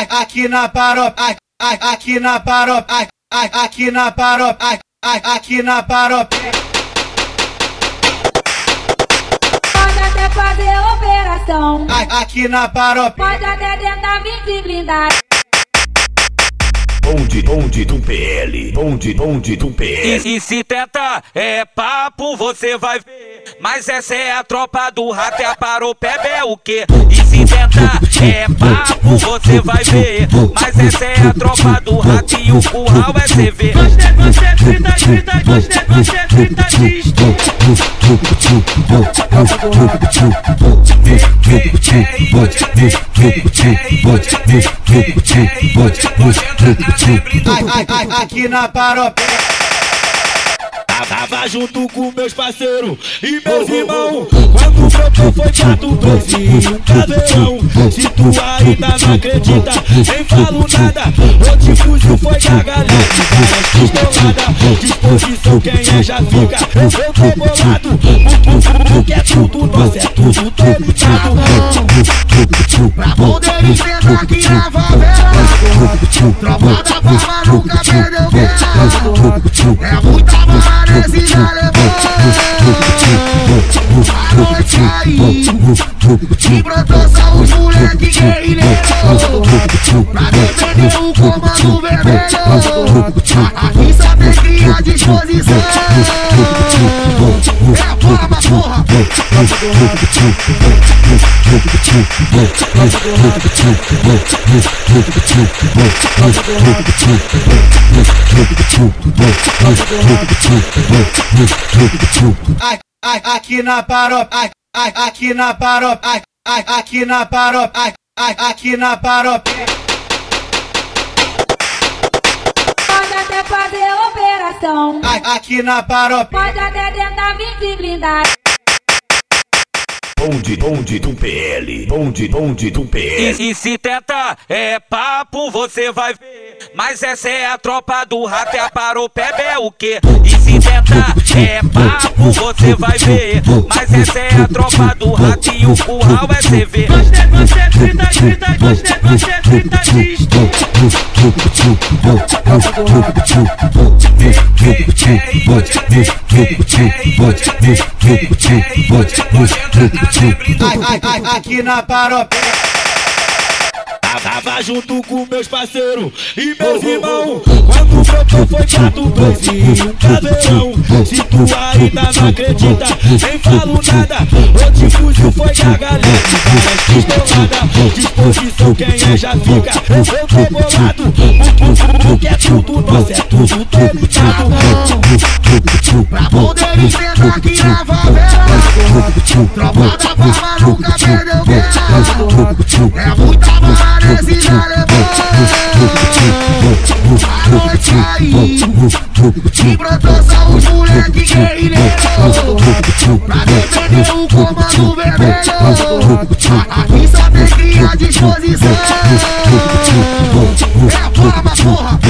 aqui na paropa, aqui na paropa, aqui na paropa, aqui na paropa. Pode até fazer operação. Aqui na paropa. Pode até tentar vir se blindar. Bonde, bonde do PL, bonde, bonde do PL. E, e se tenta, é papo, você vai ver. Mas essa é a tropa do rato, é a paropeba é o quê? E se tenta, é papo, você vai ver. Mas essa é a tropa do rato e o curral é CV. Gostei, gostei, grita, grita, gostei, gostei, grita, diz. Aqui na paropa. Tava junto com meus parceiros e meus irmãos Quando brotou foi quatro, dois e um caveirão Se tu ainda não acredita, nem falo nada. O difúgio foi gargalhado, várias pistoladas Disposição quem é já fica, eu tô bolado. Porque é tudo nosso, é tudo dominado Pra poder enfrentar aqui na favela Tropa da barba nunca perdeu guerra É muita E brotou só os moleque guerrilheiro Pra defender o comando vermelho Aqui só tem que a disposição a palma, porra Aqui na paropa, aqui na paropa, aqui na paropa, aqui na paropa. Pode até fazer operação. Aqui na paropa. Pode até tentar vir se blindar. Bonde, bonde do PL, bonde, bonde do PL. E, e se tenta, é papo, você vai ver. Mas essa é a tropa do rato, é a paropeba é o quê? E se tenta, é papo, você vai ver. Mas essa é a tropa do rato e o curral é CV. Grita, grita, grita, diz. Aqui na paropa. Tava junto com meus parceiros e meus irmãos Quando brotou foi quatro, dois e um caveirão Se tu ainda não acredita, nem falo nada O difúgio foi gargalhado, várias pistoladas Disposição quem é já fica, eu tô bolado Porque é tudo nosso, é tudo dominado Pra poder enfrentar aqui na favela Tropa da nunca perdeu guerra É muita E brotou só os moleque guerrilheiro Pra defender o comando vermelho Aqui só tem que a disposição É a palma, porra